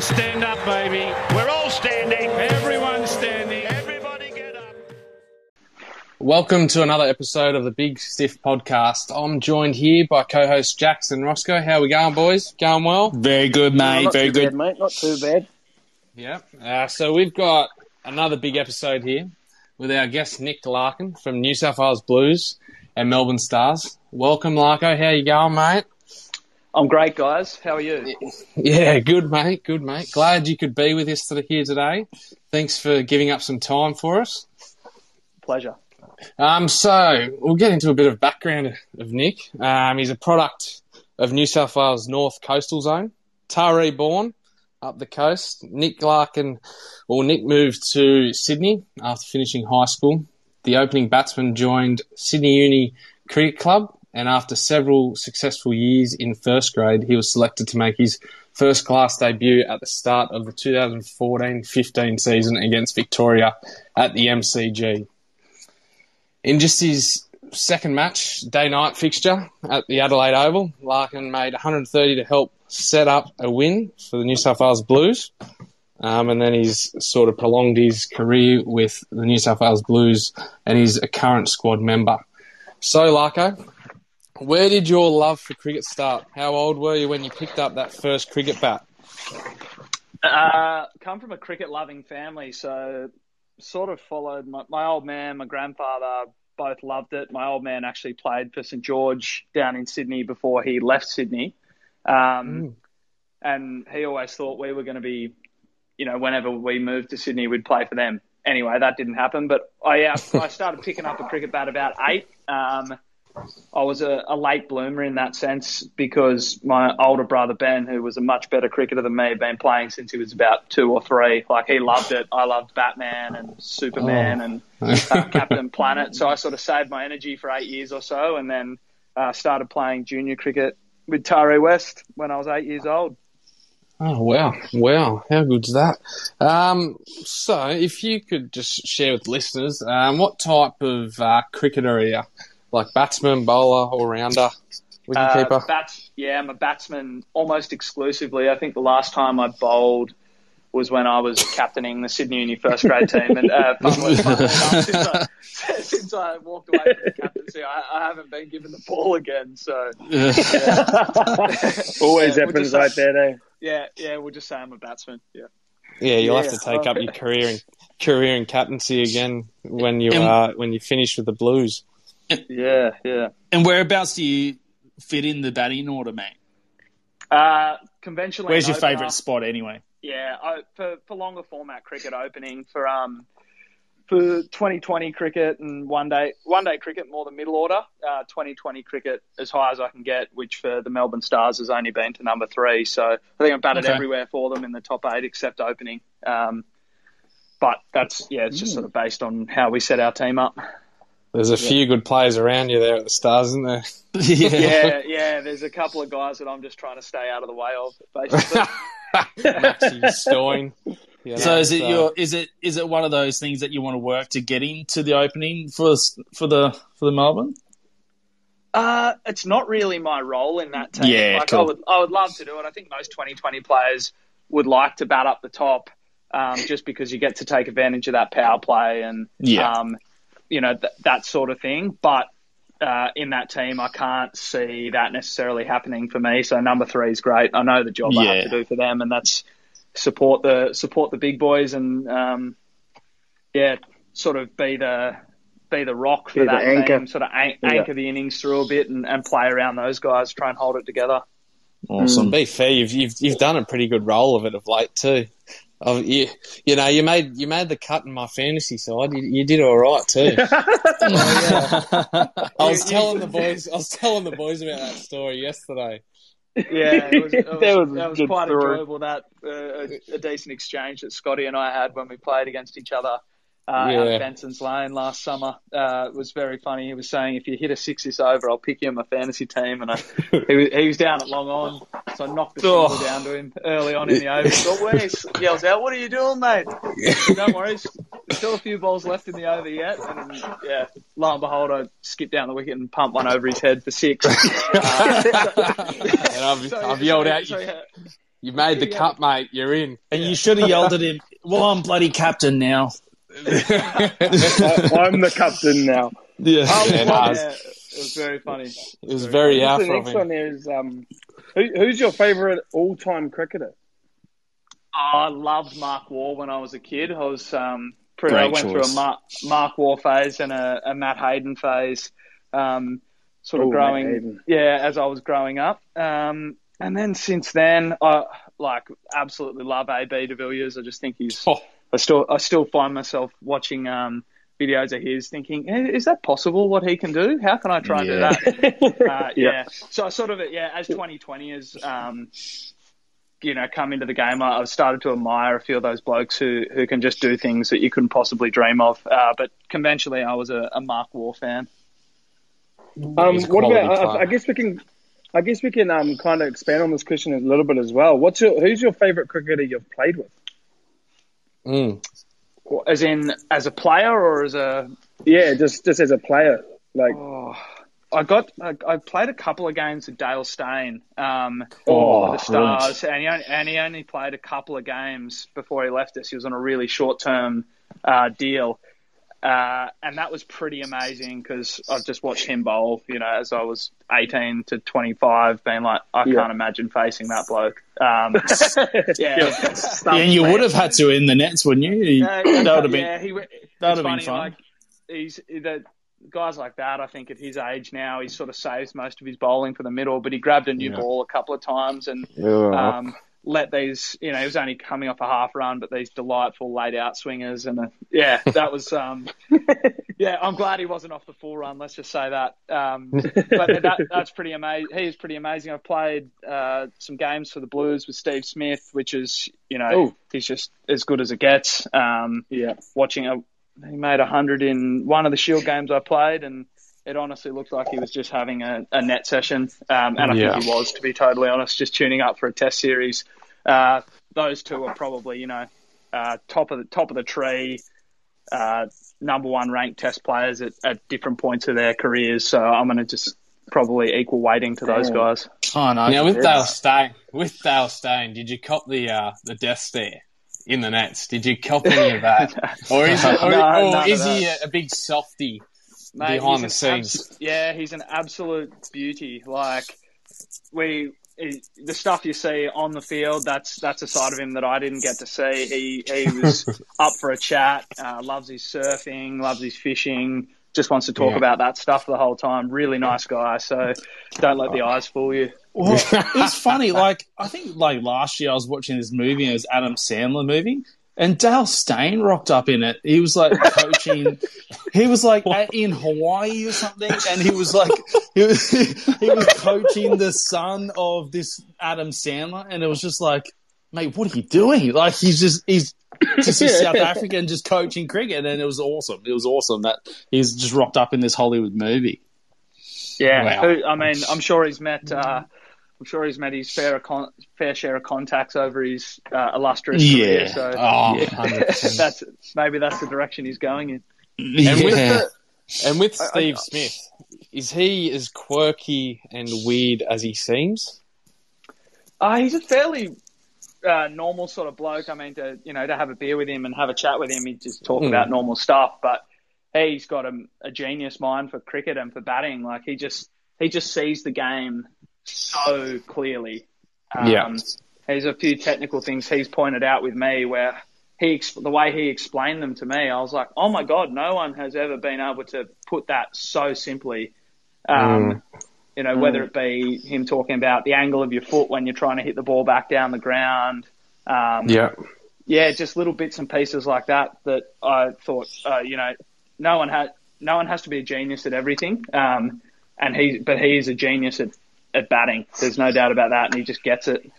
Stand up, baby. We're all standing. Everyone's standing. Everybody get up. Welcome to another episode of the Big Stiff Podcast. I'm joined here by co-host Jackson Roscoe. How we going, boys? Going well? Very good, mate. not Very good. bad, mate. Not too bad. Yeah. Uh, so we've got another big episode here with our guest Nick Larkin from New South Wales Blues and Melbourne Stars. Welcome, Larko. How you going, mate? I'm great, guys. How are you? Yeah, good, mate. Good, mate. Glad you could be with us here today. Thanks for giving up some time for us. Pleasure. Um, so we'll get into a bit of background of Nick. Um, he's a product of New South Wales North Coastal Zone, Taree born up the coast. Nick Larkin, or Nick moved to Sydney after finishing high school. The opening batsman joined Sydney Uni Cricket Club, and after several successful years in first grade, he was selected to make his first class debut at the start of the 2014-15 season against Victoria at the MCG. In just his second match, day night fixture at the Adelaide Oval, Larkin made 130 to help set up a win for the New South Wales Blues. Um, and then he's sort of prolonged his career with the New South Wales Blues and he's a current squad member. So, Larko, where did your love for cricket start? How old were you when you picked up that first cricket bat? Uh, come from a cricket-loving family, so sort of followed my, my old man, my grandfather. Both loved it. My old man actually played for St George down in Sydney before he left Sydney, um, and he always thought we were going to be, you know, whenever we moved to Sydney, we'd play for them. Anyway, that didn't happen. But I uh, I started picking up a cricket bat about eight. Um, I was a, a late bloomer in that sense because my older brother Ben, who was a much better cricketer than me, had been playing since he was about two or three. Like he loved it. I loved Batman and Superman and uh, Captain Planet. So I sort of saved my energy for eight years or so, and then uh, started playing junior cricket with Taree West when I was eight years old. Oh wow, wow! How good's that? Um, so, if you could just share with listeners, um, what type of uh, cricketer are you? Like batsman, bowler, all rounder, wicketkeeper? Uh, bats, yeah, I'm a batsman almost exclusively. I think the last time I bowled was when I was captaining the Sydney Uni first grade team. And uh, funnily- funnily enough, since, I, since I walked away from the captaincy, I, I haven't been given the ball again. So Always Yeah, we'll happens just like say- that, eh? yeah, yeah, we'll just say I'm a batsman. Yeah. yeah, you'll have to take up your career in career in captaincy again when you And- uh, when you finish with the Blues. Yeah, yeah. And whereabouts do you fit in the batting order, mate? Uh, conventionally, Where's your favourite spot anyway? Yeah, I, for for longer format cricket opening for um for 2020 cricket and one day one day cricket more than middle order. Uh, 2020 cricket as high as I can get, which for the Melbourne Stars has only been to number three. So I think I've batted Okay. everywhere for them in the top eight except opening. Um, but that's yeah, it's just sort of based on how we set our team up. There's a few good players around you there at the Stars, isn't there? Yeah, yeah. There's a couple of guys that I'm just trying to stay out of the way of, basically. Maxie Stoyne. you know, So is it your is it is it one of those things that you want to work to get into the opening for for the for the Melbourne? Uh, it's not really my role in that team. Yeah, like, cool. I would, I would love to do it. I think most 2020 players would like to bat up the top, um, just because you get to take advantage of that power play and, Yeah. um, you know, th- that sort of thing. But, uh, in that team, I can't see that necessarily happening for me. So number three is great. I know the job I have to do for them and that's support the, support the big boys and, um, yeah, sort of be the, be the rock for Be the that anchor. team, sort of an- Yeah. anchor the innings through a bit and, and play around those guys, try and hold it together. Awesome. To be fair, you've, you've you've done a pretty good role of it of late too. Oh, you, you know, you made you made the cut in my fantasy side. You, you did all right too. I was telling the boys. I was telling the boys about that story yesterday. Yeah, it was, it was, That was that was quite story. enjoyable. That uh, a, a decent exchange that Scotty and I had when we played against each other uh, out Yeah. Benson's Lane last summer. Uh, it was very funny. He was saying, if you hit a six this over, I'll pick you in my fantasy team. And I, he, was, he was down at long on, so I knocked the single down to him early on in the over. But when he yells out, "What are you doing, mate?" Don't worry, still a few balls left in the over yet, and yeah, lo and behold, I skipped down the wicket and pumped one over his head for six. And I've, So, I've yelled so- out, so, you, yeah. you made the cut, mate. You're in. And you should have yelled at him. Well, I'm bloody captain now. I, I'm the captain now. Yeah. Um, Yeah, well, no, Yeah, it was very funny. It was very I guess afro the next one is um, who, who's your favourite all-time cricketer? I loved Mark Waugh when I was a kid. I was um, pretty, I went through a Mark, Mark Waugh phase and a, a Matt Hayden phase. Um, sort of Ooh, Matt growing, yeah, as I was growing up. Um, and then since then, I like absolutely love AB de Villiers. I just think he's. Oh. I still, I still find myself watching um, videos of his, thinking, "Eh, is that possible? What he can do? How can I try and Yeah. do that? uh, Yeah. yeah. So I sort of, yeah, as 2020 has, um, you know, come into the game, I- I've started to admire a few of those blokes who, who can just do things that you couldn't possibly dream of. Uh, but conventionally, I was a, a Mark Waugh fan. Um, what about? I. I guess we can. I guess we can um, kind of expand on this question a little bit as well. What's your who's your favourite cricketer you've played with? Mm. As in, as a player or as a Yeah, just just as a player. Like, Oh, I got I, I played a couple of games with Dale Steyn um, Oh, the Stars, and he, only, and he only played a couple of games before he left us. He was on a really short term uh, deal, uh, and that was pretty amazing because I've just watched him bowl. You know, as I was eighteen to twenty five, being like, I Yeah. can't imagine facing that bloke. Um, yeah, and you would have had to in the nets, wouldn't you? You- Uh, that would have been. yeah, he, that would've been fun. Like, he's the guys like that. I think at his age now, he sort of saves most of his bowling for the middle. But he grabbed a new Yeah. ball a couple of times and um, let these. You know, he was only coming off a half run, but these delightful laid out swingers and yeah, that was. Um, yeah, I'm glad he wasn't off the full run. Let's just say that. Um, but that, that's pretty amazing. He is pretty amazing. I've played uh, some games for the Blues with Steve Smith, which is you know Ooh. he's just as good as it gets. Um, yeah, watching a he made a hundred in one of the Shield games I played, and it honestly looked like he was just having a, a net session. Um, and I Yeah. think he was, to be totally honest, just tuning up for a Test series. Uh, those two are probably you know uh, top of the top of the tree. Uh, number one ranked test players at, at different points of their careers, so I'm going to just probably equal weighting to those Damn. guys. Oh, no. Now with Yeah. Dale Steyn, with Dale Steyn, did you cop the uh, the death stare in the nets? Did you cop any of that, or is it, or, No, or is he a, a big softy? Mate, behind the scenes. abs- yeah, he's an absolute beauty. Like we, he, the stuff you see on the field, that's that's a side of him that I didn't get to see. He he was up for a chat. Uh, loves his surfing, loves his fishing. Just wants to talk Yeah. about that stuff the whole time. Really nice guy. So don't let the eyes fool you. Well, it's funny. Like I think, like last year, I was watching this movie. and It was Adam Sandler movie, and Dale Steyn rocked up in it. He was like coaching. he was like at, in Hawaii or something, and he was like he was he was coaching the son of this Adam Sandler, and it was just like, mate, what are you doing? Like he's just he's just in South Africa and just coaching cricket, and it was awesome. It was awesome that he's just rocked up in this Hollywood movie. Yeah, Wow. who, I mean, I'm sure he's met. Uh, I'm sure he's made his fair con- fair share of contacts over his uh, illustrious career. So Oh, Yeah. that's maybe that's the direction he's going in. And with the, and with Steve Smith, is he as quirky and weird as he seems? Uh, he's a fairly uh, normal sort of bloke. I mean, to you know, to have a beer with him and have a chat with him, he just talk Mm. about normal stuff. But he's got a, a genius mind for cricket and for batting. Like he just he just sees the game so clearly. Um, Yeah. There's a few technical things he's pointed out with me where he the way he explained them to me, I was like, oh my god, no one has ever been able to put that so simply. Um, You know, whether it be him talking about the angle of your foot when you're trying to hit the ball back down the ground. Um, Yeah. yeah, just little bits and pieces like that that I thought, uh, you know, no one had, no one has to be a genius at everything. Um, and he, but he is a genius at, at batting. There's no doubt about that, and he just gets it.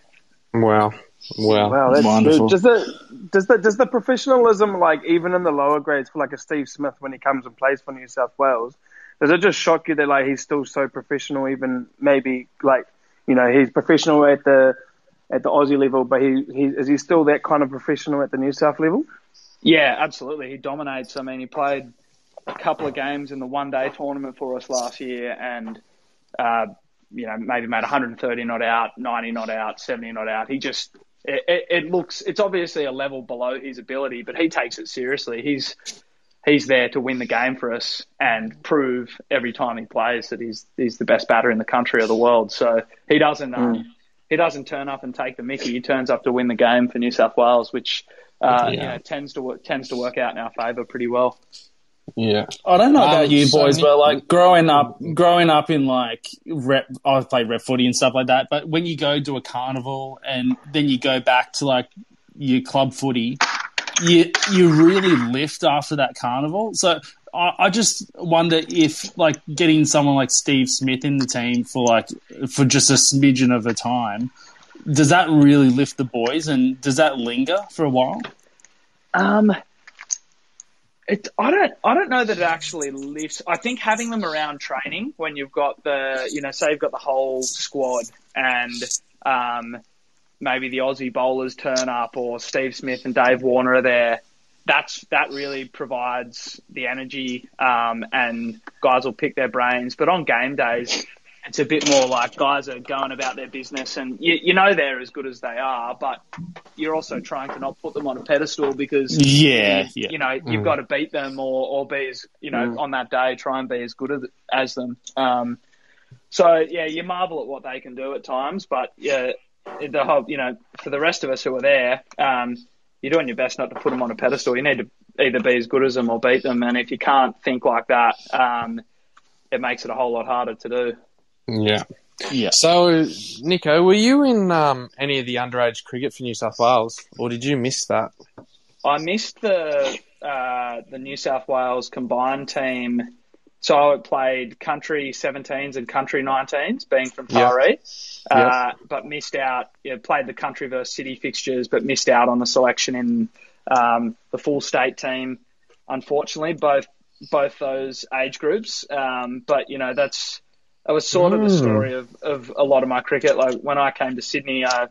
Wow. Wow. Wow, that's Wonderful. Does the does the does the professionalism like even in the lower grades for like a Steve Smith when he comes and plays for New South Wales, does it just shock you that like he's still so professional? Even maybe like you know he's professional at the at the Aussie level, but he, he is he still that kind of professional at the New South level? Yeah, absolutely. He dominates. I mean, he played a couple of games in the one day tournament for us last year and, uh, you know, maybe made 130 not out, 90 not out, 70 not out. He just, it, it, it looks, it's obviously a level below his ability, but he takes it seriously. He's, he's there to win the game for us and prove every time he plays that he's, he's the best batter in the country or the world. So he doesn't, um, he doesn't turn up and take the mickey. He turns up to win the game for New South Wales, which, uh, you know, tends to work, tends to work out in our favour pretty well. Yeah. I don't know Um, about you so boys, Nick- but like growing up, growing up in like rep, I've played rep footy and stuff like that. But when you go to a carnival and then you go back to like your club footy, you you really lift after that carnival. So I, I just wonder if like getting someone like Steve Smith in the team for like for just a smidgen of a time, does that really lift the boys and does that linger for a while? Um, it, I don't, I don't know that it actually lifts. I think having them around training when you've got the, you know, say you've got the whole squad and, um, maybe the Aussie bowlers turn up or Steve Smith and Dave Warner are there. That's, that really provides the energy, um, and guys will pick their brains. But on game days, it's a bit more like guys are going about their business and you, you know they're as good as they are, but you're also trying to not put them on a pedestal because Yeah, you, yeah. you know you've got to beat them or, or be as you know on that day try and be as good as, as them. Um, so yeah, you marvel at what they can do at times, but yeah, the whole you know for the rest of us who are there, um, you're doing your best not to put them on a pedestal. You need to either be as good as them or beat them, and if you can't think like that, um, it makes it a whole lot harder to do. Yeah. Yeah. So, Nico, were you in um, any of the underage cricket for New South Wales, or did you miss that? I missed the uh, the New South Wales combined team. So I played country 17s and country 19s, being from Yeah. Taree, uh, but missed out. Yeah, played the country versus city fixtures, but missed out on the selection in um, the full state team. Unfortunately, both both those age groups. Um, but you know that's that was sort of the story of, of a lot of my cricket. Like when I came to Sydney, I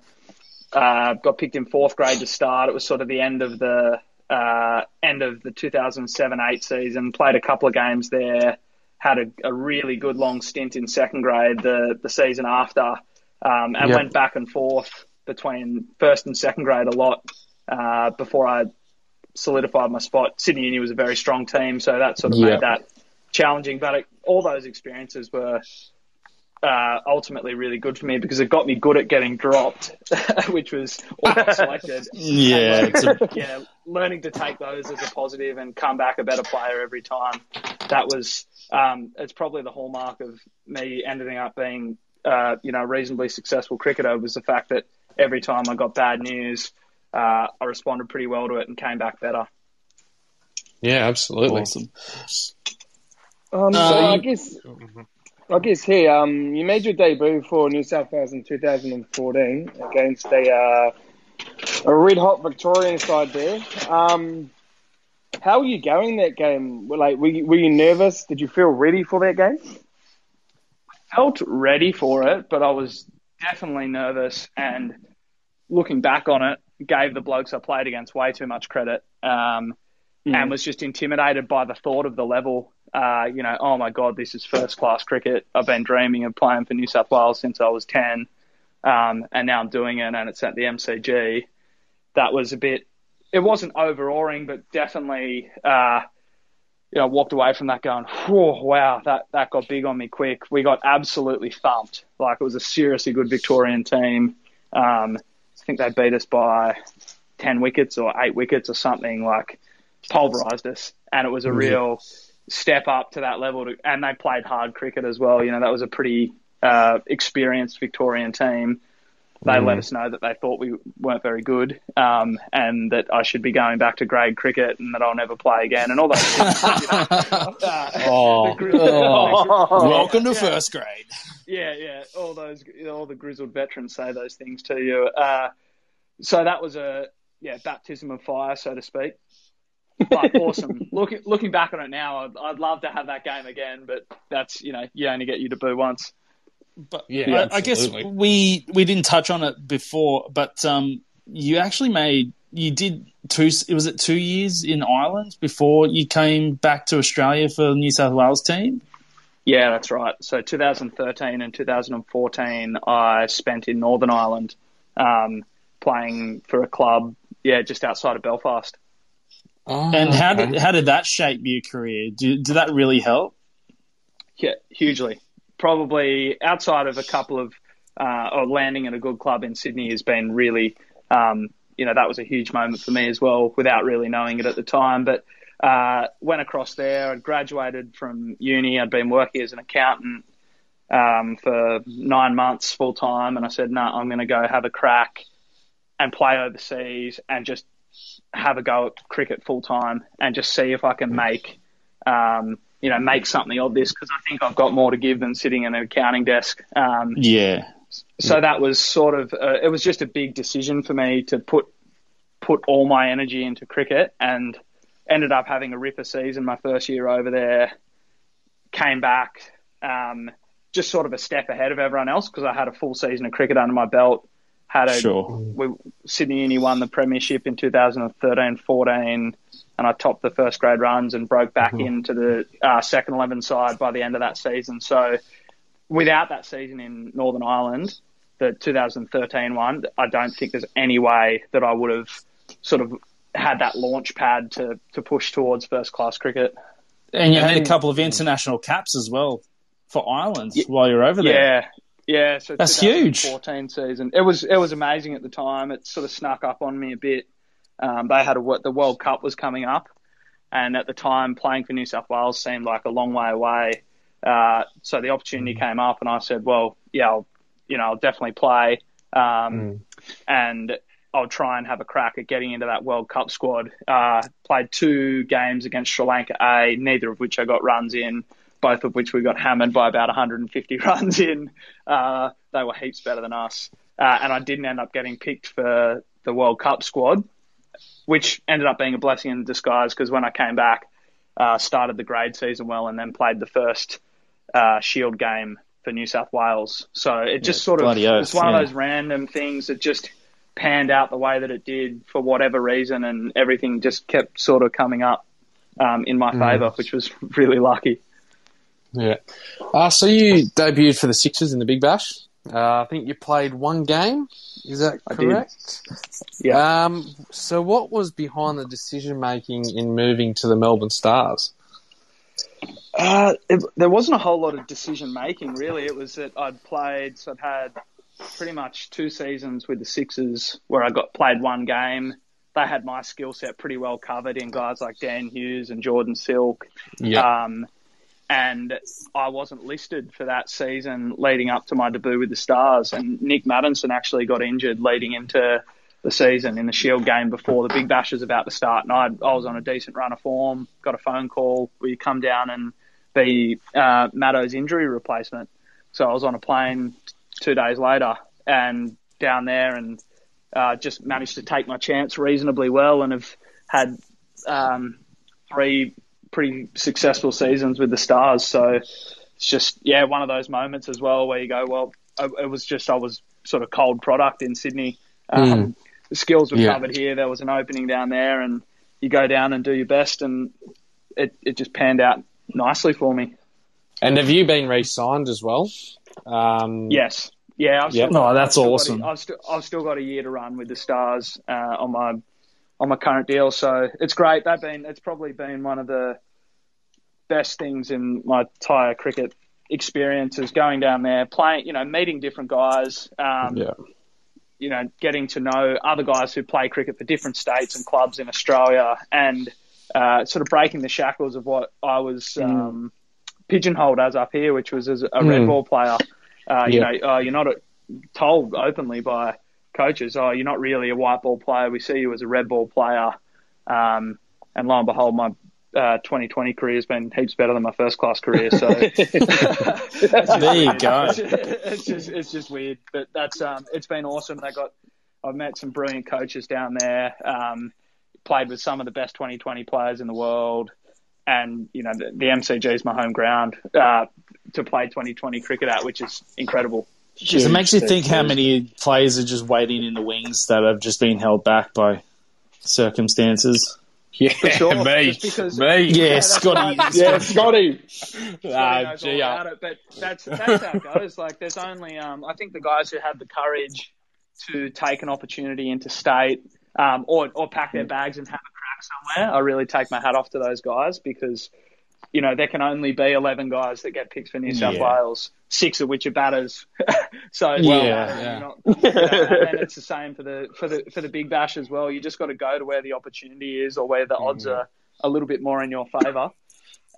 uh, got picked in fourth grade to start. It was sort of the end of the uh, end of the 2007-8 season. Played a couple of games there. Had a, a really good long stint in second grade the the season after, um, and Yep. went back and forth between first and second grade a lot uh, before I solidified my spot. Sydney Uni was a very strong team, so that sort of Yeah. made that challenging. But it, all those experiences were uh, ultimately really good for me because it got me good at getting dropped, which was or not selected. Yeah, it's a, yeah, learning to take those as a positive and come back a better player every time. That was um, it's probably the hallmark of me ending up being uh, you know a reasonably successful cricketer was the fact that every time I got bad news, uh, I responded pretty well to it and came back better. Yeah, absolutely. awesome. Um, so Uh, I you- guess, I guess here, um, you made your debut for New South Wales in 2014 against a uh, a red hot Victorian side there. Um, how were you going that game? Were, Like, were you, were you nervous? Did you feel ready for that game? I felt ready for it, but I was definitely nervous. And looking back on it, gave the blokes I played against way too much credit, um, and was just intimidated by the thought of the level. Uh, you know, oh my god, this is first class cricket. I've been dreaming of playing for New South Wales since I was ten, um, and now I'm doing it, and it's at the MCG. That was a bit. It wasn't overawing, but definitely. Uh, you know, walked away from that going, wow, that, that got big on me quick. We got absolutely thumped. Like it was a seriously good Victorian team. Um, I think they beat us by 10 wickets or eight wickets or something, like pulverized us. And it was a real step up to that level. To, and they played hard cricket as well. You know, that was a pretty uh, experienced Victorian team. They let us know that they thought we weren't very good, um, and that I should be going back to grade cricket, and that I'll never play again, and all those things. you know. Uh, Oh, the gri- welcome to Yeah. first grade. yeah, yeah. All those, all the grizzled veterans say those things to you. Uh, so that was a yeah baptism of fire, so to speak. But awesome. looking looking back on it now, I'd, I'd love to have that game again, but that's you know you only get you to boo once. But Yeah, I, I guess we we didn't touch on it before, but um, you actually made you did two. Was it two years in Ireland before you came back to Australia for the New South Wales team? Yeah, that's right. So 2013 and 2014, I spent in Northern Ireland, um, playing for a club, yeah, just outside of Belfast. Oh, And how okay. did how did that shape your career? Did, did that really help? Yeah, hugely. Probably outside of a couple of, uh, or landing at a good club in Sydney has been really, um, you know, that was a huge moment for me as well, without really knowing it at the time. But uh, went across there. I'd graduated from uni. I'd been working as an accountant um, for nine months full time, and I said, "No, I'm going to go have a crack and play overseas and just have a go at cricket full time and just see if I can make." Um, you know, make something of this because I think I've got more to give than sitting in an accounting desk. Um, Yeah, so that was sort of uh, it was just a big decision for me to put put all my energy into cricket and ended up having a ripper season my first year over there came back um, just sort of a step ahead of everyone else because I had a full season of cricket under my belt had a sure. we, Sydney Uni won the premiership in 2013-14 and I topped the first grade runs and broke back into the uh, second 11 side by the end of that season so without that season in Northern Ireland, the 2013 one, I don't think there's any way that I would have sort of had that launch pad to, to push towards first class cricket. And you had a couple of international caps as well for Ireland while you're over there. Yeah. Yeah, so That's huge. 2014 season. It was it was amazing at the time. It sort of snuck up on me a bit. Um, they had a the World Cup was coming up, and at the time playing for New South Wales seemed like a long way away. Uh, so the opportunity came up, and I said, "Well, yeah, I'll, you know, I'll definitely play, um, and I'll try and have a crack at getting into that World Cup squad." Uh, played two games against Sri Lanka A, neither of which I got runs in. Both of which we got hammered by about 150 runs in. Uh, they were heaps better than us, uh, and I didn't end up getting picked for the World Cup squad, which ended up being a blessing in disguise because when I came back, uh, started the grade season well, and then played the first uh, Shield game for New South Wales. So it just sort of it's one yeah. of those random things that just panned out the way that it did for whatever reason, and everything just kept sort of coming up um, in my favour, which was really lucky. Yeah. Uh, so you debuted for the Sixers in the Big Bash. Uh, I think you played one game. Is that correct? Yeah. Um, so what was behind the decision making in moving to the Melbourne Stars? Uh, it, there wasn't a whole lot of decision making, really. It was that I'd played, so I'd had pretty much two seasons with the Sixers where I got played one game. They had my skill set pretty well covered in guys like Dan Hughes and Jordan Silk. Yeah. Um, and I wasn't listed for that season leading up to my debut with the Stars. And Nick Maddinson actually got injured leading into the season in the Shield game before the Big Bash was about to start. And I, I was on a decent run of form, got a phone call you come down and be uh, Maddo's injury replacement. So I was on a plane two days later and down there and uh, just managed to take my chance reasonably well and have had um, three pretty successful seasons with the Stars. So it's just, yeah, one of those moments as well where you go, well, it was just, I was sort of cold product in Sydney. Um, The skills were Yeah. covered here. There was an opening down there and you go down and do your best and it, it just panned out nicely for me. And have you been re-signed as well? Um, Yes. Yeah. I've Yep. still, Oh, that's I've still got a- awesome. I've, still, I've still got a year to run with the Stars uh, on my on my current deal, so it's great. They've been it's probably been one of the best things in my entire cricket experience is going down there, playing, you know, meeting different guys. Um, Yeah. you know, getting to know other guys who play cricket for different states and clubs in Australia and uh, sort of breaking the shackles of what I was um, pigeonholed as up here, which was as a red Mm. ball player. Uh, You know, uh, you're not told openly by coaches, oh, you're not really a white ball player. We see you as a red ball player. Um, and lo and behold, my uh, 2020 career has been heaps better than my first class career. So There you go. it's just it's just weird, but that's um, it's been awesome. They got I've met some brilliant coaches down there. Um, played with some of the best 2020 players in the world, and you know the, the MCG is my home ground uh, to play 2020 cricket at, which is incredible. It makes you Huge. think how many players are just waiting in the wings that have just been held back by circumstances. Yeah, sure, me, just because- me. Yeah, that's Scotty. right. Yeah, Scotty. Scotty Ah, knows all gee, uh, about it, but that's that's how it goes. Like, there's only um, I think the guys who have the courage to take an opportunity into state, um, or or pack their bags and have a crack somewhere. I really take my hat off to those guys because you know there can only be 11 guys that get picked for New South Yeah. Wales, six of which are batters. so Well, yeah. not- you know, and it's the same for the for the for the big bash as well. You just got to go to where the opportunity is or where the odds are a little bit more in your favour.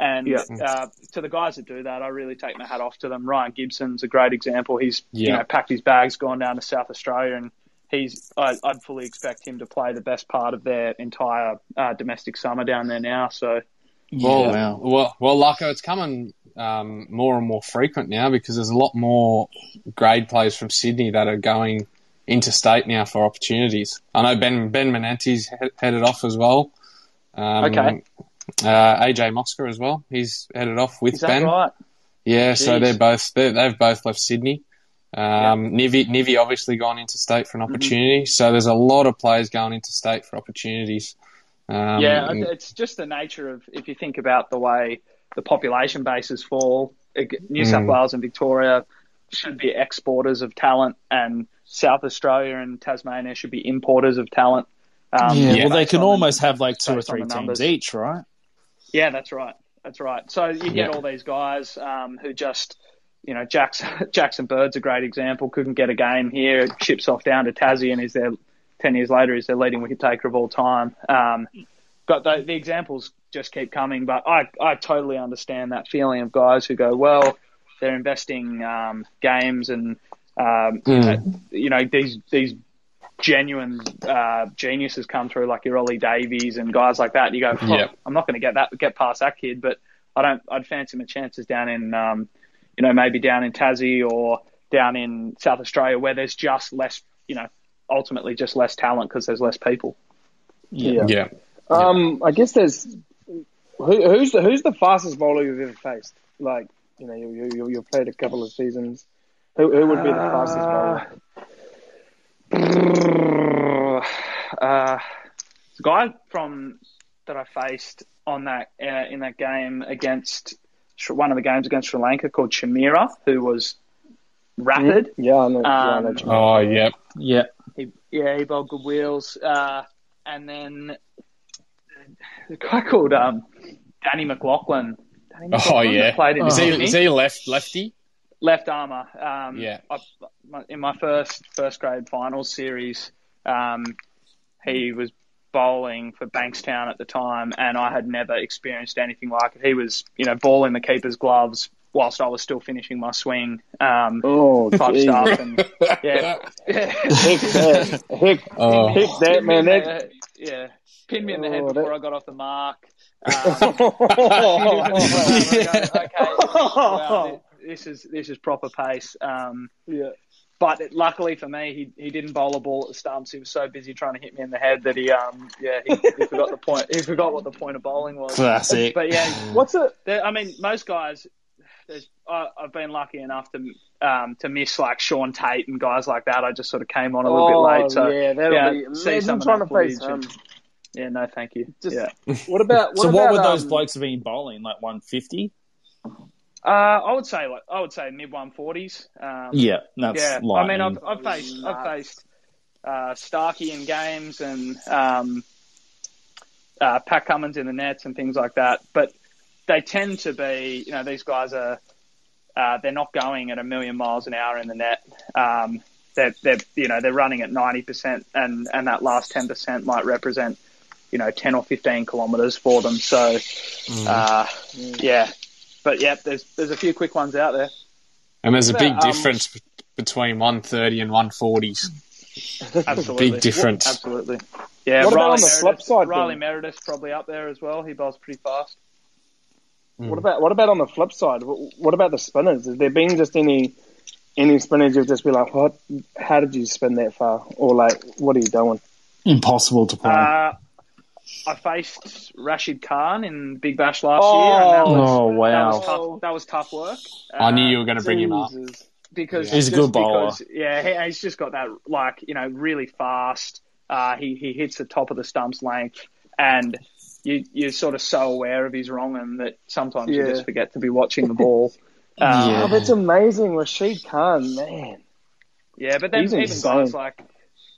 And Yeah. uh, to the guys that do that, I really take my hat off to them. Ryan Gibson's a great example. He's you know packed his bags, gone down to South Australia, and he's I, I'd fully expect him to play the best part of their entire uh, domestic summer down there now. So Well, Yeah, wow. well, well, Larko, it's coming um, more and more frequent now because there's a lot more grade players from Sydney that are going interstate now for opportunities. I know Ben Ben Menante's he- headed off as well. Um, Okay. Uh, AJ Mosca as well. He's headed off with Ben. right? Yeah, so they're both they're, they've both left Sydney. Um, Nivi Nivi obviously gone interstate for an Mm-hmm. opportunity. So there's a lot of players going interstate for opportunities. Um, yeah, it's just the nature of if you think about the way the population bases fall. New South mm. Wales and Victoria should be exporters of talent, and South Australia and Tasmania should be importers of talent. Um, yeah, well, they can almost the, have like two or three teams each, right? Yeah, that's right. That's right. So you yeah. get all these guys um, who just, you know, Jackson, Jackson Bird's a great example. Couldn't get a game here, chips off down to Tassie, and is their 10 years later is their leading wicket taker of all time. Um, but the, the, examples just keep coming. But I, I totally understand that feeling of guys who go, well, they're investing um, games and, um, mm. you know, these, these genuine uh, geniuses come through, like your Ollie Davies and guys like that. You go, oh, yep. I'm not going to get that, get past that kid, but I don't, I'd fancy my chances down in, um, you know, maybe down in Tassie or down in South Australia where there's just less, you know, ultimately just less talent because there's less people. Yeah. yeah. Um, I guess there's who, who's the who's the fastest bowler you've ever faced? Like, you know, you you, you you've played a couple of seasons. Who who would be the fastest bowler? Uh, the guy from that I faced on that uh, in that game against one of the games against Sri Lanka called Chameera, who was rapid. Yeah, I know. yeah, I know. Um, Oh, yep. Yeah. Yeah, he bowled good wheels. Uh, and then the guy called um, Danny McLaughlin. Danny Oh, yeah. Played in Is he, is he left lefty? left armour. Um, Yeah. I, in my first first grade finals series, um, he was bowling for Bankstown at the time, and I had never experienced anything like it. He was, you know, balling the keeper's gloves whilst I was still finishing my swing. Um, Oh, type geez. stuff, and yeah, Heck that. Heck, Oh. heck that, man. Pinned me in That, the- yeah, pinned me in the head Oh, before that- I got off the mark. Um, okay, wow, this is this is proper pace. Um, yeah. but luckily for me, he he didn't bowl a ball at the stumps. He was so busy trying to hit me in the head that he um yeah he, he forgot the point. He forgot what the point of bowling was. Classic. But yeah, What's it? I mean, most guys. There's, I, I've been lucky enough to um, to miss like Shaun Tait and guys like that. I just sort of came on a little oh, bit late, so yeah, that'll yeah, be. see some of trying that to face footage him. and- yeah, no, thank you. Just- yeah, What about? What so about, what would those um, blokes have been bowling? Like 150? uh, I would say like I would say mid one forties. Um, Yeah, that's Yeah, I mean, I've, I've faced I've faced uh, Starcy in games and um, uh, Pat Cummins in the nets and things like that, but they tend to be, you know, these guys are uh, they're not going at a million miles an hour in the net. Um, they're, they're you know they're running at ninety percent, and and that last ten percent might represent you know ten or fifteen kilometres for them. So uh, yeah, but yeah, there's there's a few quick ones out there. And there's a big about, um, difference between 130 and 140s. Absolutely. Big difference. Absolutely. Yeah, What about Riley on the Meredith, flip side, Riley then? Meredith's probably up there as well. He bowls pretty fast. What about what about on the flip side? What, what about the spinners? Has there been just any any spinners you've just been like, what? How did you spin that far? Or like, what are you doing? Impossible to play. Uh, I faced Rashid Khan in Big Bash last Oh. year, and that was, oh, that wow. was tough. That was tough work. I knew Uh, you were going to bring him up. Jesus. because He's a good bowler. Because, yeah, he, he's just got that like you know really fast, Uh, he he hits the top of the stumps length, and you you're sort of so aware of his wrong'un that sometimes you just forget to be watching the ball. Um, Yeah. Oh, that's amazing. Rashid Khan, man. Yeah, but then He's even insane. guys like,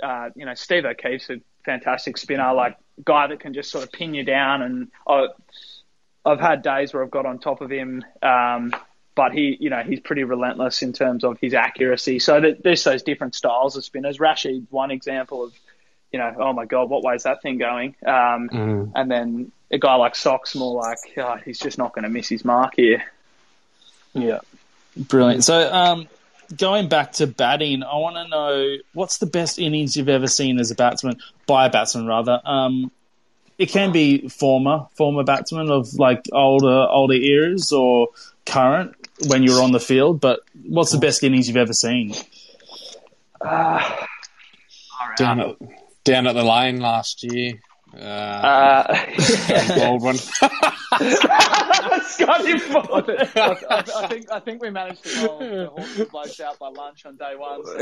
uh, you know, Steve O'Keefe's a fantastic spinner, like guy that can just sort of pin you down. And I, I've had days where I've got on top of him, um, but he, you know, he's pretty relentless in terms of his accuracy. So that there's those different styles of spinners. Rashid's one example of, you know, oh my god, what way's that thing going? Um, Mm. And then a guy like Sok's more like, oh, he's just not going to miss his mark here. Yeah. Brilliant. So, um, going back to batting, I want to know what's the best innings you've ever seen as a batsman, by a batsman rather. Um, it can be former former batsman of like older older eras or current when you're on the field. But what's the best innings you've ever seen? Down at, down at the lane last year. Uh, Uh, Baldwin. Scotty Ford. I, I, I think I think we managed to roll the horses blokes out by lunch on day one. So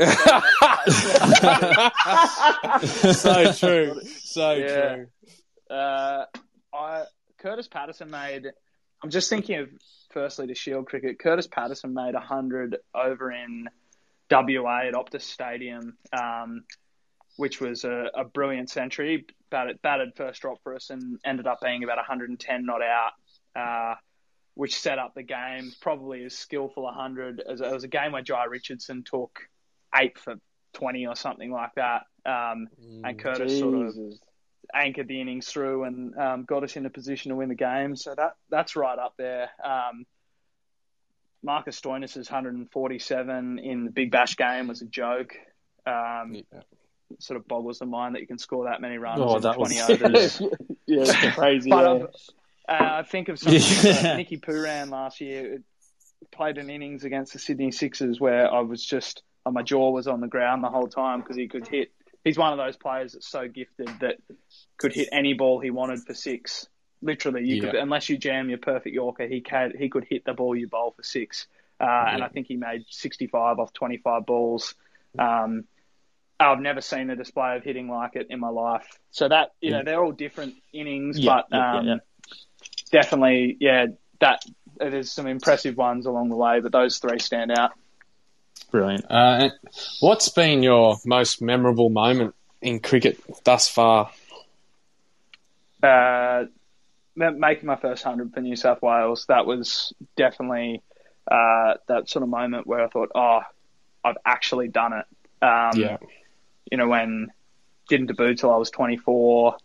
so true. So Yeah. true. uh, I Kurtis Patterson made. I'm just thinking of firstly to Shield cricket. Kurtis Patterson made hundred over in WA at Optus Stadium, um, which was a, a brilliant century. Batted, batted first drop for us and ended up being about 110 not out. Uh, which set up the game. Probably as skillful a hundred as it was a game where Jhye Richardson took eight for twenty or something like that. Um, and Kurtis sort of anchored the innings through and um, got us in a position to win the game. So that that's right up there. Um, Marcus Stoinis' 147 in the Big Bash game was a joke. Um, Yeah. Sort of boggles the mind that you can score that many runs Oh, in that 20 was- overs. yeah, it's crazy. But yeah. um, uh, I think of something Yeah. uh, Nicky Pooran last year played an innings against the Sydney Sixers where I was just uh, my jaw was on the ground the whole time because he could hit. He's one of those players that's so gifted that could hit any ball he wanted for six. Literally, you could unless you jam your perfect Yorker, he can he could hit the ball you bowl for six. Uh, And I think he made 65 off 25 balls. Um, I've never seen a display of hitting like it in my life. So that you know they're all different innings, Yeah, but yeah, yeah, um, yeah. definitely, yeah, that there's some impressive ones along the way, but those three stand out. Brilliant. Uh, what's been your most memorable moment in cricket thus far? Uh, making my first hundred for New South Wales, that was definitely uh, that sort of moment where I thought, oh, I've actually done it. Um, yeah. You know, when didn't debut till I was 24.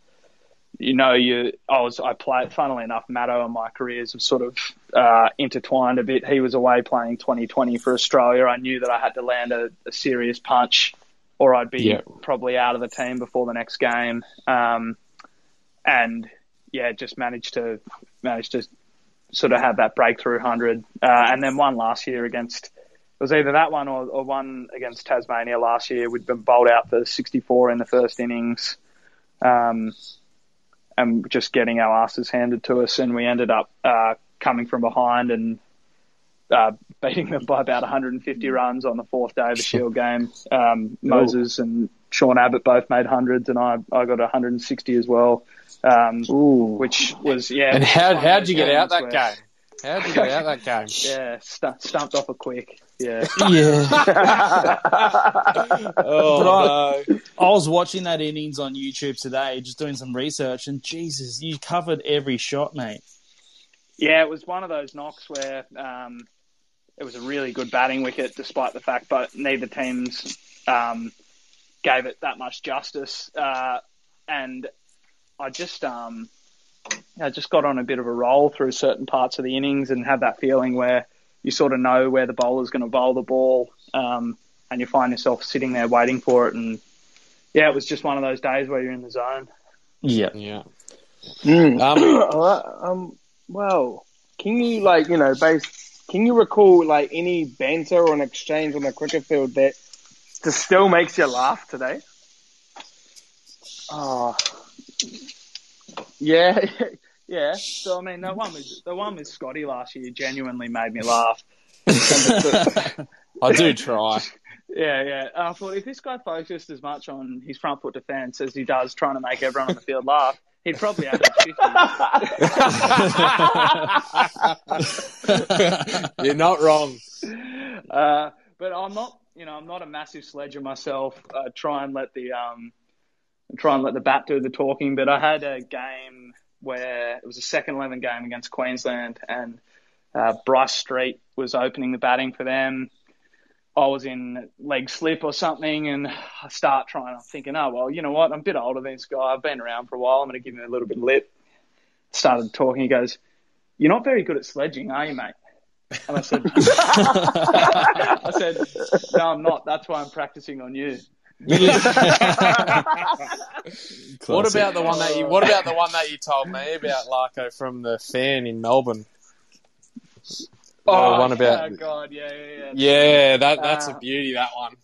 You know, you I was I played. Funnily enough, Maddo and my careers have sort of uh, intertwined a bit. He was away playing 2020 for Australia. I knew that I had to land a, a serious punch, or I'd be Yeah. probably out of the team before the next game. Um, and yeah, just managed to managed to sort of have that breakthrough hundred, uh, and then one last year against. It was either that one or, or one against Tasmania last year. We'd been bowled out for 64 in the first innings, um, and just getting our asses handed to us, and we ended up uh, coming from behind and uh, beating them by about 150 runs on the fourth day of the Shield game. Um, Moses and Sean Abbott both made hundreds, and I I got 160 as well, um, Ooh. which was yeah. And how how'd you get out that where- game? How'd you get out that game? Yeah, stu- stumped off a quick. Yeah. Yeah. Oh no! I was watching that innings on YouTube today, just doing some research, and Jesus, you covered every shot, mate. Yeah, it was one of those knocks where um, it was a really good batting wicket, despite the fact that neither teams um, gave it that much justice. Uh, and I just, um, I just got on a bit of a roll through certain parts of the innings and had that feeling where you sort of know where the bowler's going to bowl the ball, um, and you find yourself sitting there waiting for it. And yeah, it was just one of those days where you're in the zone. Yeah. Yeah. Mm. Um, All right, um, well, can you like you know, base? Can you recall like any banter or an exchange on the cricket field that just still makes you laugh today? Oh, yeah, yeah. So I mean, the one with the one with Scotty last year genuinely made me laugh. I do try. Yeah, yeah. I thought if this guy focused as much on his front foot defence as he does trying to make everyone on the field laugh, he'd probably average 50. You're not wrong. Uh, but I'm not, you know, I'm not a massive sledger myself. I try and let the um, try and let the bat do the talking. But I had a game where it was a second eleven game against Queensland, and uh, Bryce Street was opening the batting for them. I was in leg slip or something, and I start trying. I'm thinking, oh well, you know what? I'm a bit older than this guy. I've been around for a while. I'm going to give him a little bit of lip. Started talking. He goes, "You're not very good at sledging, are you, mate?" And I said, "I said, no, I'm not. That's why I'm practicing on you." What about the one that you? What about the one that you told me about, Larko, from the fan in Melbourne? Oh, one about- oh, God, yeah, yeah, yeah. Yeah, that that's a Uh, beauty. That one.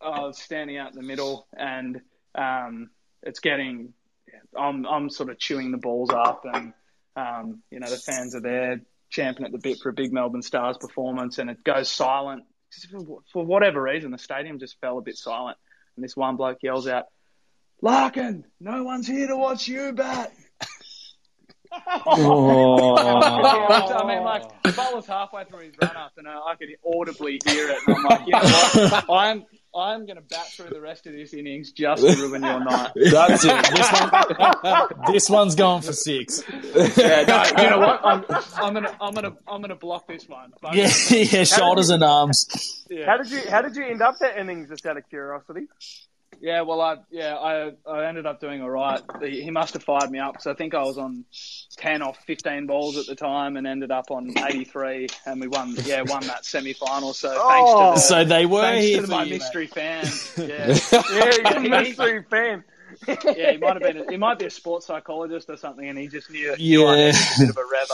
I was standing out in the middle, and um, it's getting. I'm I'm sort of chewing the balls up, and um, you know the fans are there champing at the bit for a big Melbourne Stars performance, and it goes silent for, for whatever reason. The stadium just fell a bit silent, and this one bloke yells out, "Larkin, no one's here to watch you bat." Oh. I mean, like, the ball was halfway through his run up, and I, I could audibly hear it. And I'm like, you know what? I'm I'm going to bat through the rest of this innings just to ruin your night. That's it. This, one, this one's going for six. Yeah, no, you know what? I'm, I'm gonna I'm gonna I'm gonna block this one. But, Yeah, yeah, shoulders and arms. yeah. How did you How did you end up that innings? Just out of curiosity. Yeah, well, I yeah, I I ended up doing all right. He, he must have fired me up because I think I was on ten off fifteen balls at the time and ended up on eighty three, and we won. Yeah, won that semi final. So Oh. thanks to the, So they were thanks here to for my you, mate. mystery fans. Yeah, Yeah, he's a mystery fan. yeah, he might have been. A, he might be a sports psychologist or something, and he just knew. Yeah. knew I needed a bit of a rev.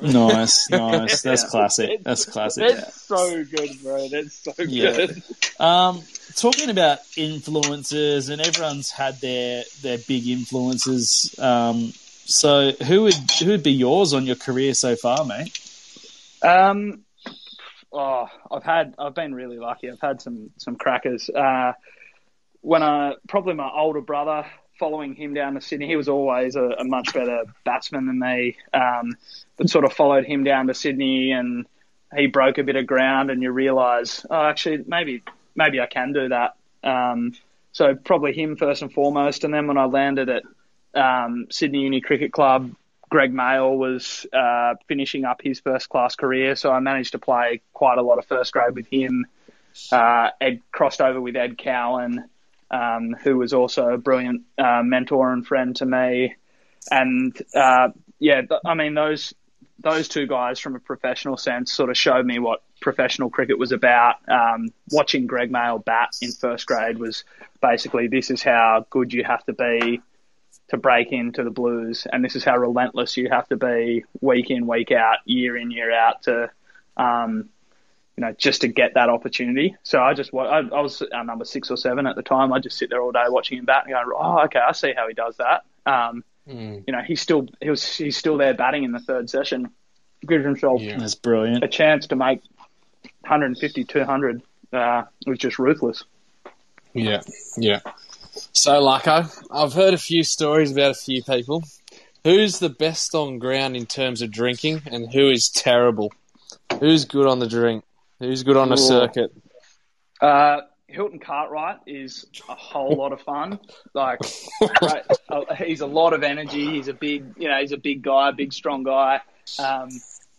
Nice, nice. That's Yeah. classic. That's classic. That's so good, bro. That's so Yeah. good. Um, talking about influences, and everyone's had their their big influences. Um, so who would who would be yours on your career so far, mate? Um, oh, I've had, I've been really lucky. I've had some, some crackers. Uh, when I, probably my older brother, following him down to Sydney, he was always a, a much better batsman than me. Um, but sort of followed him down to Sydney and he broke a bit of ground and you realise, oh, actually, maybe, maybe I can do that. Um, so probably him first and foremost. And then when I landed at, um, Sydney Uni Cricket Club, Greg Mail was uh, finishing up his first class career, so I managed to play quite a lot of first grade with him. Uh, Ed crossed over with Ed Cowan, um, who was also a brilliant uh, mentor and friend to me. And uh, yeah, I mean those those two guys from a professional sense sort of showed me what professional cricket was about. Um, watching Greg Mail bat in first grade was basically this is how good you have to be to break into the Blues, and this is how relentless you have to be week in, week out, year in, year out to, um, you know, just to get that opportunity. So I just, I, I was number six or seven at the time. I just sit there all day watching him bat and go, oh, okay, I see how he does that. Um, You know, he's still he was he's still there batting in the third session, gives himself Yeah. That's brilliant. a chance to make 150, 200. Uh, it was just ruthless. Yeah, yeah. So, Larko, I've heard a few stories about a few people. Who's the best on ground in terms of drinking, and who is terrible? Who's good on the drink? Who's good on the Ooh. circuit? Uh, Hilton Cartwright is a whole lot of fun. Like, right, uh, he's a lot of energy. He's a big, you know, he's a big guy, big strong guy. Um,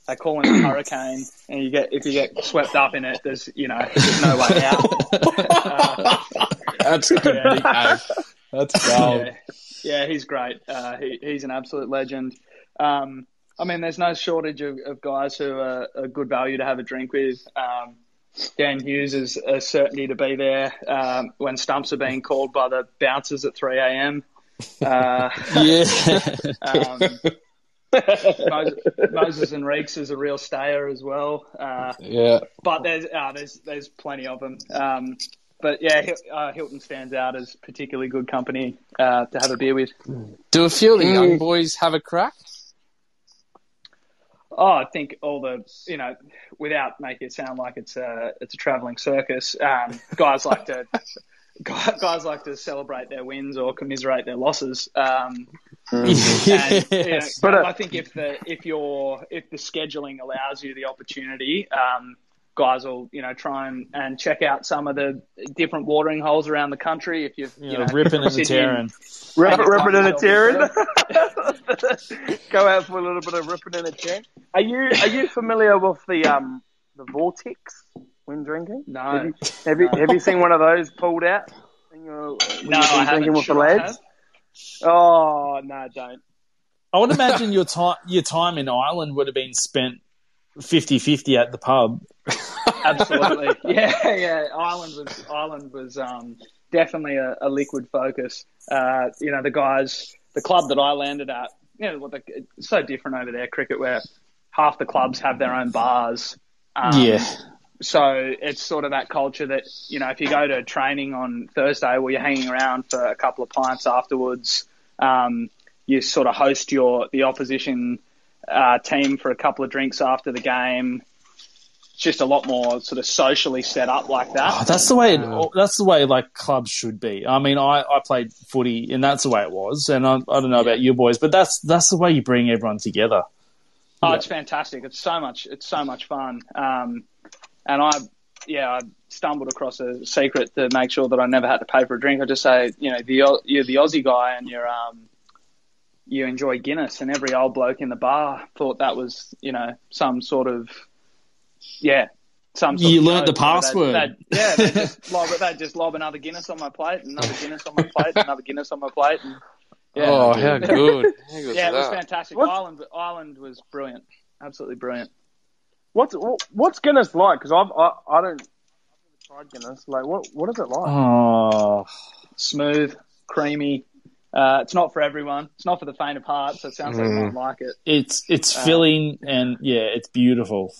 they call him a hurricane, and you get if you get swept up in it, there's you know there's no way out. That's good, Nick. Hey, That's gold. yeah, yeah, he's great. Uh, he, he's an absolute legend. Um, I mean, there's no shortage of, of guys who are a good value to have a drink with. Um, Dan Hughes is a certainty to be there um, when stumps are being called by the bouncers at 3 a.m. Uh, Yeah. um, Moises, Moises Henriques is a real stayer as well. Uh, Yeah. but there's uh, there's there's plenty of them. Um, but yeah, uh, Hilton stands out as particularly good company uh, to have a beer with. Do a few of the Mm. young boys have a crack? Oh, I think all the you know, without making it sound like it's a it's a travelling circus, um, guys like to guys like to celebrate their wins or commiserate their losses. Um, and, you know, But, uh, I think if the if your if the scheduling allows you the opportunity, um, guys will you know try and, and check out some of the different watering holes around the country. If you've you Yeah, know ripping and tearing. Rip, Take ripping and a yourself tearing. Go out for a little bit of ripping and a tearing. Are you are you familiar with the um the vortex when drinking? No. Have you have you, have you seen one of those pulled out? When you're, when No, you've been I haven't. drinking with the lads. Oh no, don't. I would imagine your time your time in Ireland would have been spent 50-50 at the pub. Absolutely. yeah, yeah. Ireland was Ireland was um, definitely a, a liquid focus. Uh, you know, the guys, the club that I landed at, you know, the, it's so different over there, cricket, where half the clubs have their own bars. Um, yeah. So it's sort of that culture that, you know, if you go to training on Thursday, well, you're hanging around for a couple of pints afterwards. Um, you sort of host your the opposition uh, team for a couple of drinks after the game. It's just a lot more sort of socially set up like that. Oh, that's the way. It, that's the way like clubs should be. I mean, I, I played footy, and that's the way it was. And I, I don't know about you boys, but that's that's the way you bring everyone together. Oh, it's fantastic. It's so much. It's so much fun. Um, and I, yeah, I stumbled across a secret to make sure that I never had to pay for a drink. I just say, you know, the you're the Aussie guy and you're um, you enjoy Guinness, and every old bloke in the bar thought that was, you know, some sort of, yeah. Some sort You of learnt the joke. You password. They'd, they'd, yeah, they just lob, they'd just lob another Guinness on my plate, another Guinness on my plate, another Guinness on my plate, and yeah, Oh, how good! How good yeah, it was that? fantastic. What? Ireland, Ireland was brilliant, absolutely brilliant. What's what's Guinness like? Because I've I, I don't I've never tried Guinness. Like what what is it like? Oh, smooth, creamy. Uh, it's not for everyone. It's not for the faint of heart. So it sounds like you might like it. it's it's Uh, filling, and yeah, it's beautiful.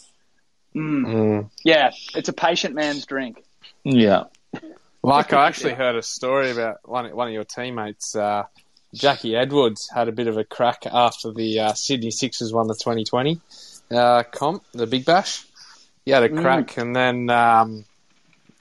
Mm. Mm. Yeah, it's a patient man's drink. Yeah. Like I actually heard a story about one one of your teammates, uh, Jackie Edwards, had a bit of a crack after the uh, Sydney Sixers won the 2020 uh, comp, the Big Bash. He had a crack, and then um,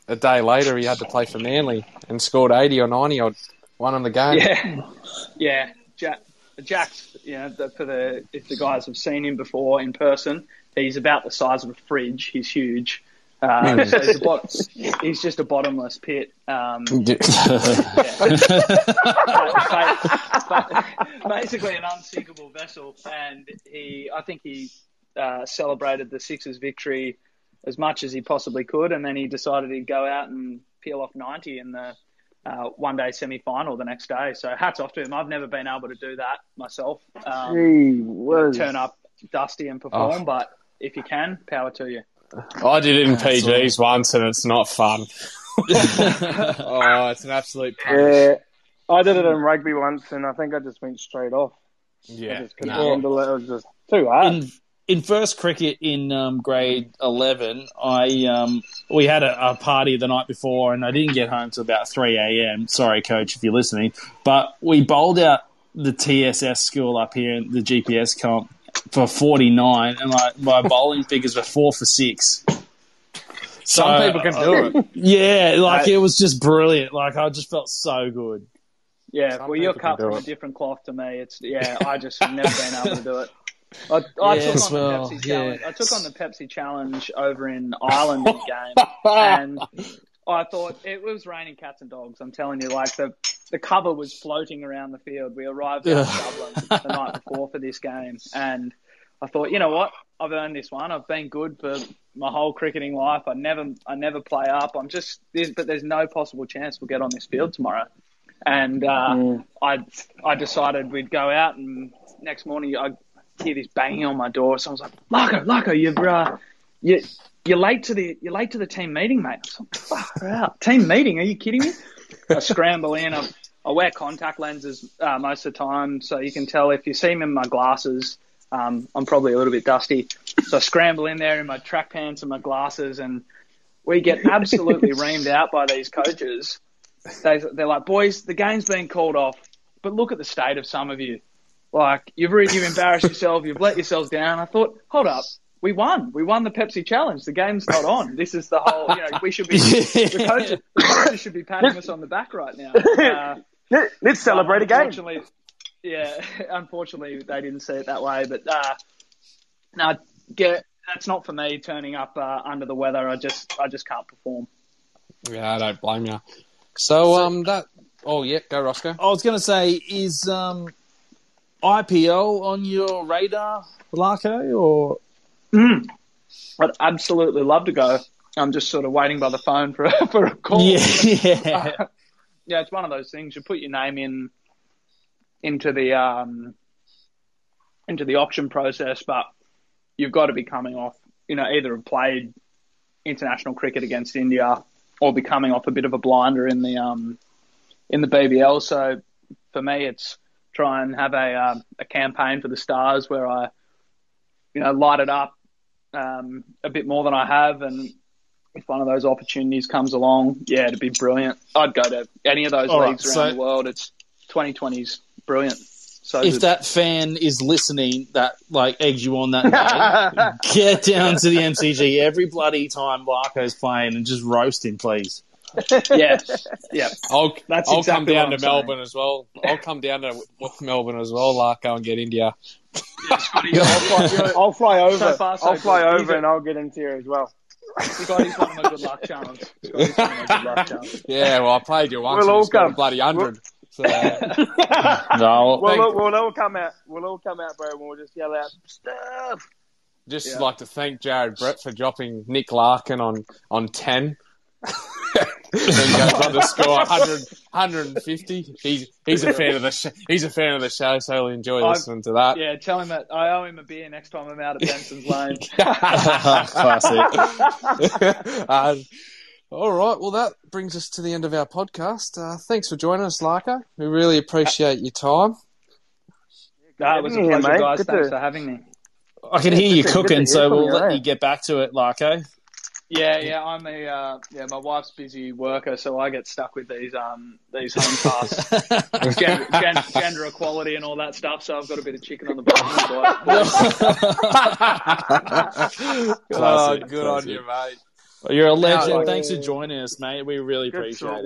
a day later he had to play for Manly and scored 80 or 90 or one on the game. Yeah, yeah. Jack, Jack's, you know, the, for the if the guys have seen him before in person, he's about the size of a fridge. He's huge. Uh, so he's, bot- he's just a bottomless pit. Um, ba- ba- basically an unsinkable vessel. And he, I think he uh, celebrated the Sixers' victory as much as he possibly could, and then he decided he'd go out and peel off 90 in the uh, one day semi final the next day. So hats off to him. I've never been able to do that myself. Um, Gee whiz. turn up dusty and perform, Oh. but if you can, power to you. I did it in PGs once, and it's not fun. oh, it's an absolute punish. Yeah, I did it in rugby once, and I think I just went straight off. I Yeah, just couldn't no. handle it. It was just too hard. in in first cricket in um, grade eleven, I um, we had a, a party the night before, and I didn't get home till about three a.m. Sorry, coach, if you're listening, but we bowled out the TSS school up here in the GPS comp for forty nine, and my my bowling figures were four for six. Some people can do it. Yeah, like it was just brilliant. Like I just felt so good. Yeah, Some well, you're people cut from a different cloth to me. It's yeah, I just never been able to do it. I, I Yes, took on well, the Pepsi challenge. I took on the Pepsi challenge over in Ireland in game, and I thought it was raining cats and dogs. I'm telling you, like the the cover was floating around the field. We arrived of Dublin the night before for this game, and I thought, you know what, I've earned this one. I've been good for my whole cricketing life. I never I never play up. I'm just this, but there's no possible chance we'll get on this field tomorrow. And uh, I I decided we'd go out, and next morning I hear this banging on my door. So I was like, Larko, Larko, you've uh, you you're late to the you're late to the team meeting, mate. I was like, far out. Team meeting? Are you kidding me? I scramble in. I, I wear contact lenses uh, most of the time, so you can tell if you see me in my glasses. Um, I'm probably a little bit dusty, so I scramble in there in my track pants and my glasses, and we get absolutely reamed out by these coaches. They, they're like, boys, the game's been called off, but look at the state of some of you. Like you've re- you've embarrassed yourself, you've let yourselves down. I thought, hold up, we won. We won the Pepsi Challenge. The game's not on. This is the whole. You know, we should be the coaches, the coaches should be patting us on the back right now. Uh, Let- Let's celebrate a game. Unfortunately, yeah. Unfortunately, they didn't see it that way. But uh, no, get that's not for me. Turning up uh, under the weather, I just I just can't perform. Yeah, I don't blame you. So, um, that. Oh, yeah, go Roscoe. I was going to say, is um, IPL on your radar, Larko, or I'd absolutely love to go. I'm just sort of waiting by the phone for for a call. yeah, yeah. yeah, it's one of those things. You put your name in into the um, into the auction process, but you've got to be coming off. You know, either have played international cricket against India or be coming off a bit of a blinder in the um, in the BBL. So for me, it's try and have a um, a campaign for the Stars where I, you know, light it up um, a bit more than I have, and if one of those opportunities comes along, yeah, it'd be brilliant. I'd go to any of those All right, leagues around so- the world. It's 2020's brilliant. So if good. that fan is listening that like eggs you on that day, get down to the MCG every bloody time Larko's playing and just roast him, please. Yeah, yeah, I'll, That's I'll exactly come down what to I'm Melbourne as well. I'll come down to Melbourne as well, Larko, and get India. I'll fly, I'll fly over. So far, so I'll fly good. Over a- and I'll get into here as well. Scotty's one of my good luck charms. Scotty's one of my good luck charms. Yeah, well, I played you once We'll and all you scored a come. bloody 100. So, uh, No, We'll, Thank- all- we'll all come out. We'll all come out, bro, and we'll just yell out stuff. just Yeah. like to thank Jared Brett for dropping Nick Larkin on, on 10. Then goes on to score 100, 150. He's he's a fan of the sh- he's a fan of the show, so he'll enjoy I've- listening to that. Yeah, tell him that I owe him a beer next time I'm out at Benson's Lane. classic. uh, all right, well that brings us to the end of our podcast. Uh, thanks for joining us, Larko. We really appreciate your time. No, it was a pleasure, mate. guys. Good Thanks to- for having me. I can hear you good to- good to cooking, hear so we'll you, let eh? you get back to it, Larko. Yeah, yeah, I'm a uh, yeah. My wife's busy worker, so I get stuck with these um these home tasks, gender, gen- gender equality and all that stuff. So I've got a bit of chicken on the bone. oh, Classic, good on you, mate. You're a legend. like- Thanks for joining us, mate. We really Good appreciate sort, it.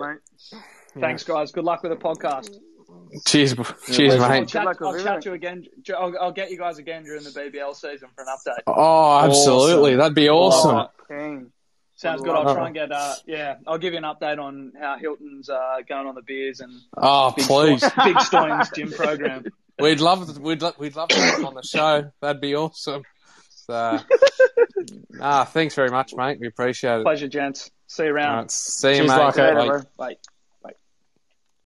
mate. Thanks, guys. Good luck with the podcast. Cheers, cheers, I'll mate. chat, I'll chat to you again. I'll, I'll get you guys again during the BBL season for an update. Oh, absolutely, Awesome. that'd be awesome. Oh, Sounds good. I'll try and get uh yeah. I'll give you an update on how Hilton's uh going on the beers and Oh, Big please. Sto- Big Stoinis' gym program. We'd love we'd lo- we'd love to have on the show. That'd be awesome. So, ah, thanks very much, mate. We appreciate it. Pleasure, gents. See you around. right, see you, Cheers, mate. Larko. Later, Bye. bro. Bye.